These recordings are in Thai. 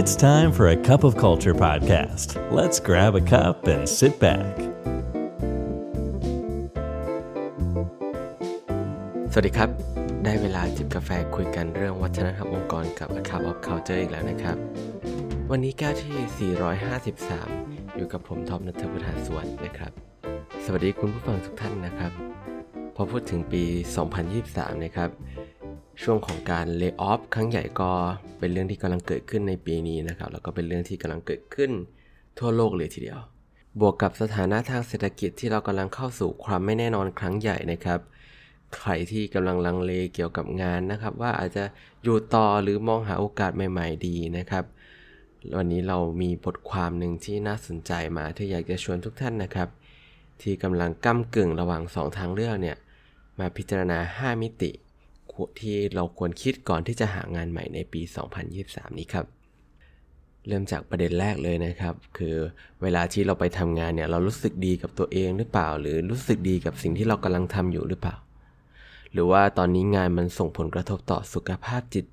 It's time for a cup of culture podcast. Let's grab a cup and sit back. สวัสดีครับ ได้เวลาจิบกาแฟคุยกันเรื่องวัฒนธรรมองค์กรกับ A Cup of Culture อีกแล้วนะครับ วันนี้แก้วที่ 453 อยู่กับผมท็อปนัทพุทธาสวนนะครับ สวัสดีคุณผู้ฟังทุกท่านนะครับ พอพูดถึงปี 2023 นะครับ ช่วงของการเลิกออฟครั้งใหญ่ก็เป็นเรื่องที่กำลังเกิดขึ้นในปีนี้นะครับ แล้วก็เป็นเรื่องที่กำลังเกิดขึ้นทั่วโลกเลยทีเดียว บวกกับสถานะทางเศรษฐกิจที่เรากำลังเข้าสู่ความไม่แน่นอนครั้งใหญ่นะครับ ใครที่กำลังลังเลเกี่ยวกับงานนะครับ ว่าอาจจะอยู่ต่อหรือมองหาโอกาสใหม่ ๆ ดีนะครับ วันนี้เรามีบทความหนึ่งที่น่าสนใจมาที่อยากจะชวนทุกท่านนะครับ ที่กำลังก้ากึ่งระหว่าง 2 ทางเลือกเนี่ยมาพิจารณา 5 มิติ ที่เราควรคิดก่อนที่จะหางานใหม่ในปี 2023 นี้ครับ เริ่มจากประเด็นแรกเลยนะครับ คือเวลาที่เราไปทำงานเนี่ยเรารู้สึกดีกับตัวเองหรือเปล่า หรือรู้สึกดีกับสิ่งที่เรากำลังทำอยู่หรือเปล่า หรือว่าตอนนี้งานมันส่งผลกระทบต่อสุขภาพจิต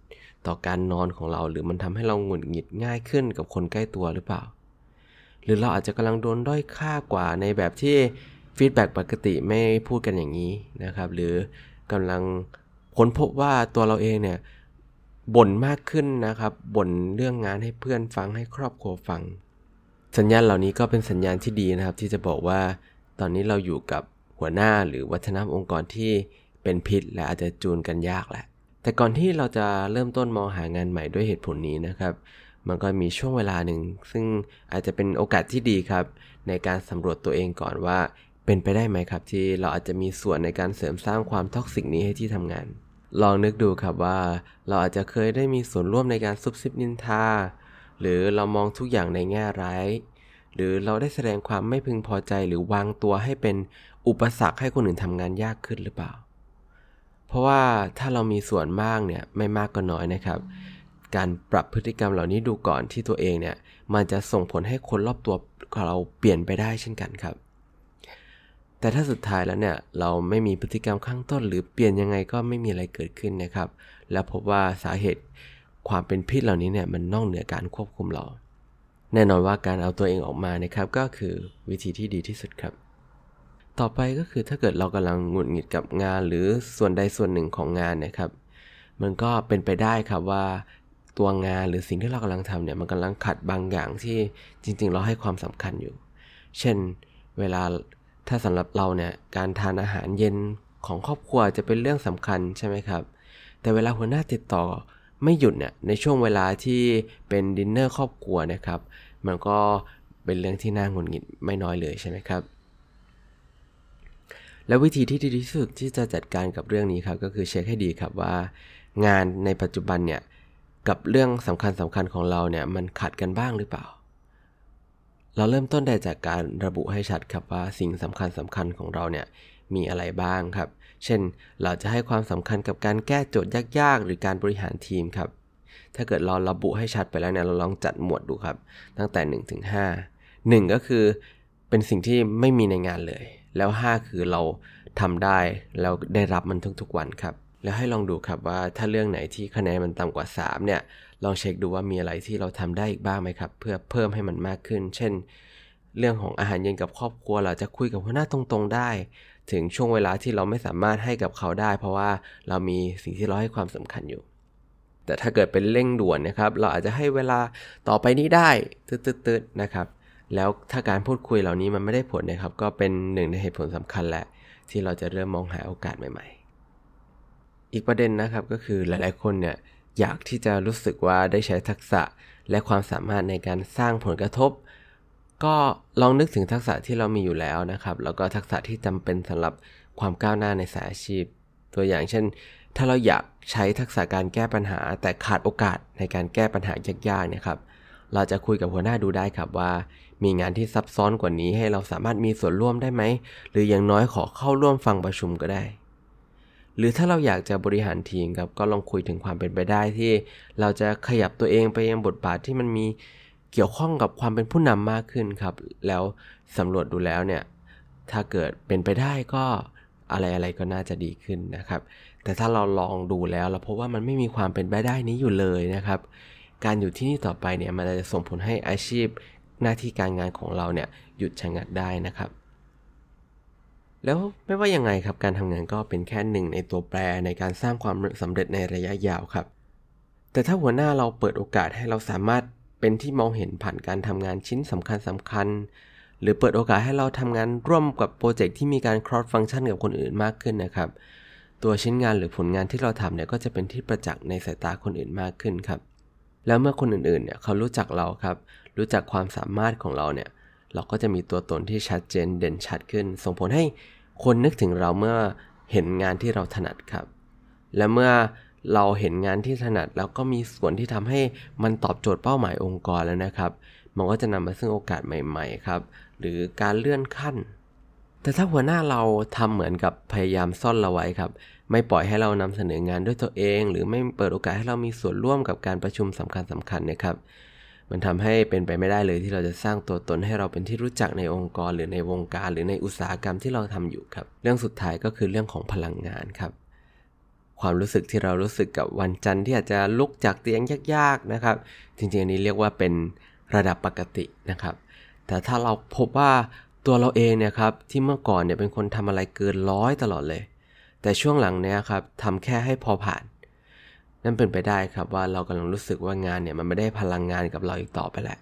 ต่อการนอนของเรา หรือมันทำให้เราหงุดหงิดง่ายขึ้นกับคนใกล้ตัวหรือเปล่า หรือเราอาจจะกำลังโดนด้อยค่ากว่าในแบบที่feedback ปกติไม่พูดกันอย่างนี้นะครับ หรือกำลัง ค้นพบว่าตัวเราเองเนี่ยบ่นมากขึ้นนะครับบ่นเรื่องงานให้เพื่อนฟังให้ครอบครัวฟัง สัญญาณเหล่านี้ก็เป็นสัญญาณที่ดีนะครับ ที่จะบอกว่าตอนนี้เราอยู่กับหัวหน้าหรือวัฒนธรรมองค์กรที่เป็นพิษ และอาจจะจูนกันยากแหละ แต่ก่อนที่เราจะเริ่มต้นมองหางานใหม่ด้วยเหตุผลนี้นะครับ มันก็มีช่วงเวลาหนึ่ง ซึ่งอาจจะเป็นโอกาสที่ดีครับ ในการสำรวจตัวเองก่อนว่า เป็นไปได้ไหมครับที่เราอาจจะมีส่วนในการเสริมสร้างความท็อกซิกนี้ให้ที่ทำงาน ลองนึกดูครับว่า เราอาจจะเคยได้มีส่วนร่วมในการซุบซิบนินทา หรือเรามองทุกอย่างในแง่ร้าย หรือเราได้แสดงความไม่พึงพอใจหรือวางตัวให้เป็นอุปสรรคให้คนอื่นทำงานยากขึ้นหรือเปล่า เพราะว่าถ้าเรามีส่วนมากเนี่ยไม่มากก็น้อยนะครับ การปรับพฤติกรรมเหล่านี้ดูก่อนที่ตัวเองเนี่ยมันจะส่งผลให้คนรอบตัวเราเปลี่ยนไปได้เช่นกันครับ แต่ถ้าสุดท้ายแล้วเนี่ยเราไม่มีพฤติกรรมข้างต้น หรือเปลี่ยนยังไงก็ไม่มีอะไรเกิดขึ้นนะครับ แล้วพบว่าสาเหตุความเป็นพิษเหล่านี้เนี่ยมันนอกเหนือการควบคุมเรา แน่นอนว่าการเอาตัวเองออกมานะครับก็คือวิธีที่ดีที่สุดครับ ต่อไปก็คือถ้าเกิดเรากำลังหงุดหงิดกับงาน หรือส่วนใดส่วนหนึ่งของงานนะครับ มันก็เป็นไปได้ครับว่าตัวงานหรือสิ่งที่เรากำลังทำเนี่ยมันกำลังขัดบางอย่างที่จริง ๆ เราให้ความสำคัญอยู่ เช่น เวลา ถ้าสำหรับเราเนี่ยการทานอาหารเย็นของครอบครัวจะเป็นเรื่องสำคัญใช่ไหมครับ แต่เวลาหัวหน้าติดต่อไม่หยุดเนี่ยในช่วงเวลาที่เป็นดินเนอร์ครอบครัวนะครับ มันก็เป็นเรื่องที่น่าหงุดหงิดไม่น้อยเลยใช่ไหมครับ แล้ววิธีที่ดีที่สุดที่จะจัดการกับเรื่องนี้ครับก็คือเช็คให้ดีครับว่า งานในปัจจุบันเนี่ยกับเรื่องสำคัญสำคัญของเราเนี่ยมันขัดกันบ้างหรือเปล่า เราเริ่มต้นได้จากการระบุให้ชัดครับว่าสิ่งสำคัญสำคัญของเราเนี่ยมีอะไรบ้างครับ เช่น เราจะให้ความสำคัญกับการแก้โจทย์ยากๆ หรือการบริหารทีมครับ ถ้าเกิดเราระบุให้ชัดไปแล้วเนี่ยเราลองจัดหมวดดูครับ ตั้งแต่1ถึง5 1 ก็คือเป็นสิ่งที่ไม่มีในงานเลย แล้ว 5 คือเราทำได้แล้วได้รับมันทุกๆวันครับ แล้วให้ลองดูครับว่าถ้าเรื่องไหนที่คะแนนมันต่ำกว่า 3 เนี่ย ลองเช็คดูว่ามีอะไรที่เราทำได้อีกบ้างไหมครับ เพื่อเพิ่มให้มันมากขึ้น เช่น เรื่องของอาหารเย็นกับครอบครัวเราจะคุยกับหัวหน้าตรงๆได้ ถึงช่วงเวลาที่เราไม่สามารถให้กับเขาได้ เพราะว่าเรามีสิ่งที่เราให้ความสำคัญอยู่ แต่ถ้าเกิดเป็นเร่งด่วนนะครับ เราอาจจะให้เวลาต่อไปนี้ได้ตืดๆนะครับ แล้วถ้าการพูดคุยเหล่านี้มันไม่ได้ผลนะครับ ก็เป็นหนึ่งในเหตุผลสำคัญแหละที่เราจะเริ่มมองหาโอกาสใหม่ ๆ อีกประเด็นนะครับก็คือหลายๆคนเนี่ย อยากที่จะรู้สึกว่าได้ใช้ทักษะและความสามารถในการสร้างผลกระทบ ก็ลองนึกถึงทักษะที่เรามีอยู่แล้วนะครับ แล้วก็ทักษะที่จำเป็นสำหรับความก้าวหน้าในสายอาชีพ ตัวอย่างเช่น ถ้าเราอยากใช้ทักษะการแก้ปัญหา แต่ขาดโอกาสในการแก้ปัญหายากๆเนี่ยครับ เราจะคุยกับหัวหน้าดูได้ครับว่า มีงานที่ซับซ้อนกว่านี้ให้เราสามารถมีส่วนร่วมได้ไหมหรืออย่างน้อยขอเข้าร่วมฟังประชุมก็ได้ หรือถ้าเราอยากจะบริหารทีมครับก็ลองคุยถึงความเป็นไปได้ที่ เราจะขยับตัวเองไปยังบทบาทที่มันมีเกี่ยวข้องกับความเป็นผู้นำมากขึ้นครับ แล้วสำรวจดูแล้วเนี่ย ถ้าเกิดเป็นไปได้ก็อะไรอะไรก็น่าจะดีขึ้นนะครับ แต่ถ้าเราลองดูแล้วเราพบว่ามันไม่มีความเป็นไปได้นี้อยู่เลยนะครับ การอยู่ที่นี่ต่อไปเนี่ยมันจะส่งผลให้อาชีพหน้าที่การงานของเราเนี่ยหยุดชะงักได้นะครับ แล้วไม่ว่ายังไงครับการทำงานก็เป็นแค่หนึ่งในตัวแปรในการสร้างความสำเร็จในระยะยาวครับ แต่ถ้าหัวหน้าเราเปิดโอกาสให้เราสามารถเป็นที่มองเห็นผ่านการทำงานชิ้นสำคัญสำคัญ หรือเปิดโอกาสให้เราทำงานร่วมกับโปรเจกต์ที่มีการ cross function กับคนอื่นมากขึ้นนะครับ ตัวชิ้นงานหรือผลงานที่เราทำเนี่ยก็จะเป็นที่ประจักษ์ในสายตาคนอื่นมากขึ้นครับ แล้วเมื่อคนอื่นๆเนี่ยเขารู้จักเราครับ รู้จักความสามารถของเราเนี่ยเเราก็จะมีตัวตนที่ชัดเจนเด่นชัดขึ้น ส่งผลให้คนนึกถึงเราเมื่อเห็นงานที่เราถนัดครับ และเมื่อเราเห็นงานที่ถนัดแล้วก็มีส่วนที่ทำให้มันตอบโจทย์เป้าหมายองค์กรแล้วนะครับ มันก็จะนำมาซึ่งโอกาสใหม่ๆครับ หรือการเลื่อนขั้น แต่ถ้าหัวหน้าเราทำเหมือนกับพยายามซ่อนเราไว้ครับ ไม่ปล่อยให้เรานำเสนองานด้วยตัวเอง หรือไม่เปิดโอกาสให้เรามีส่วนร่วมกับการประชุมสำคัญสำคัญนะครับ มันทำให้เป็นไปไม่ได้เลยที่เราจะสร้างตัวตนให้เราเป็นที่รู้จักในองค์กรหรือในวงการ หรือในอุตสาหกรรมที่เราทำอยู่ครับ เรื่องสุดท้ายก็คือเรื่องของพลังงานครับ ความรู้สึกที่เรารู้สึกกับวันจันทร์ที่อาจจะลุกจากเตียงยากๆนะครับ จริงๆอันนี้เรียกว่าเป็นระดับปกตินะครับ แต่ถ้าเราพบว่าตัวเราเองเนี่ยครับที่เมื่อก่อนเนี่ยเป็นคนทำอะไรเกินร้อยตลอดเลย แต่ช่วงหลังเนี่ยครับทำแค่ให้พอผ่าน นั่นเป็นไปได้ครับว่าเรากำลังรู้สึกว่างานเนี่ยมันไม่ได้พลังงานกับเราอีกต่อไปแล้ว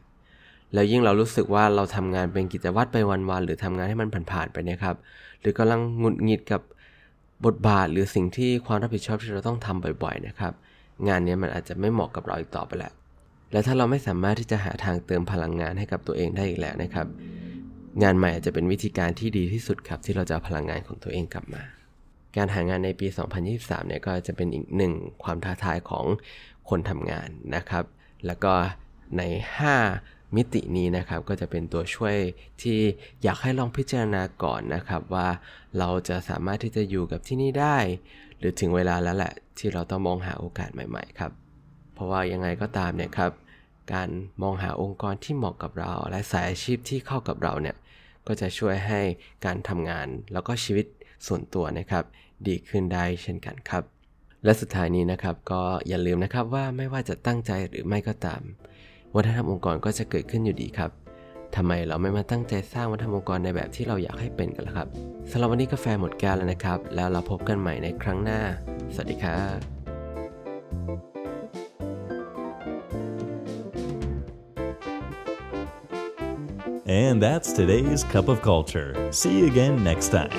แล้วยิ่งเรารู้สึกว่าเราทำงานเป็นกิจวัตรไปวันๆหรือทำงานให้มันผ่านๆไปเนี่ยครับ หรือกำลังหงุดหงิดกับบทบาทหรือสิ่งที่ความรับผิดชอบที่เราต้องทำบ่อยๆนะครับ งานนี้มันอาจจะไม่เหมาะกับเราอีกต่อไปแล้วและถ้าเราไม่สามารถที่จะหาทางเติมพลังงานให้กับตัวเองได้อีกแล้วนะครับ งานใหม่อาจจะเป็นวิธีการที่ดีที่สุดครับ ที่เราจะพลังงานของตัวเองกลับมา การหางานในปี 2023 เนี่ยก็จะเป็นอีกหนึ่งความท้าทายของคนทำงานนะครับ แล้วก็ใน 5 มิตินี้นะครับก็จะเป็นตัวช่วยที่อยากให้ลองพิจารณาก่อนนะครับว่าเราจะสามารถที่จะอยู่กับที่นี่ได้ หรือถึงเวลาแล้วแหละที่เราต้องมองหาโอกาสใหม่ ๆ ครับ เพราะว่ายังไงก็ตามเนี่ยครับการมองหาองค์กรที่เหมาะกับเรา และสายอาชีพที่เข้ากับเราเนี่ยก็จะช่วยให้การทำงานแล้วก็ชีวิต ส่วนตัวนะครับ ดีขึ้นได้เช่นกันครับ และสุดท้ายนี้นะครับก็อย่าลืมนะครับว่าไม่ว่าจะตั้งใจหรือไม่ก็ตาม วัฒนธรรมองค์กรก็จะเกิดขึ้นอยู่ดีครับทำไมเราไม่มาตั้งใจสร้างวัฒนธรรมองค์กรในแบบที่เราอยากให้เป็นกันล่ะครับสำหรับวันนี้กาแฟหมดแก้วแล้วนะครับ แล้วเราพบกันใหม่ในครั้งหน้า สวัสดีครับ And that's today's Cup of Culture. See you again next time.